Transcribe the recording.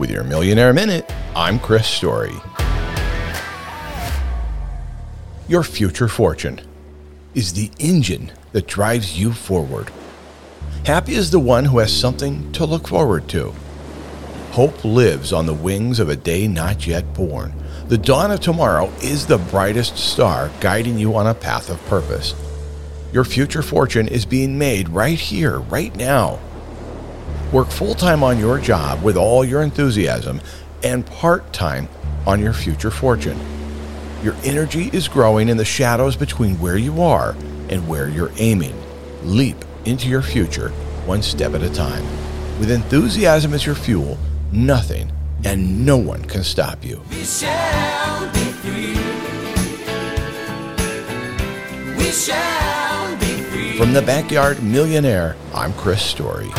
With your Millionaire Minute, I'm Chris Story. Your future fortune is the engine that drives you forward. Happy is the one who has something to look forward to. Hope lives on the wings of a day not yet born. The dawn of tomorrow is the brightest star guiding you on a path of purpose. Your future fortune is being made right here, right now. Work full time on your job with all your enthusiasm and part time on your future fortune. Your energy is growing in the shadows between where you are and where you're aiming. Leap into your future one step at a time. With enthusiasm as your fuel, nothing and no one can stop you. We shall be free. We shall be free. From the Backyard Millionaire, I'm Chris Story.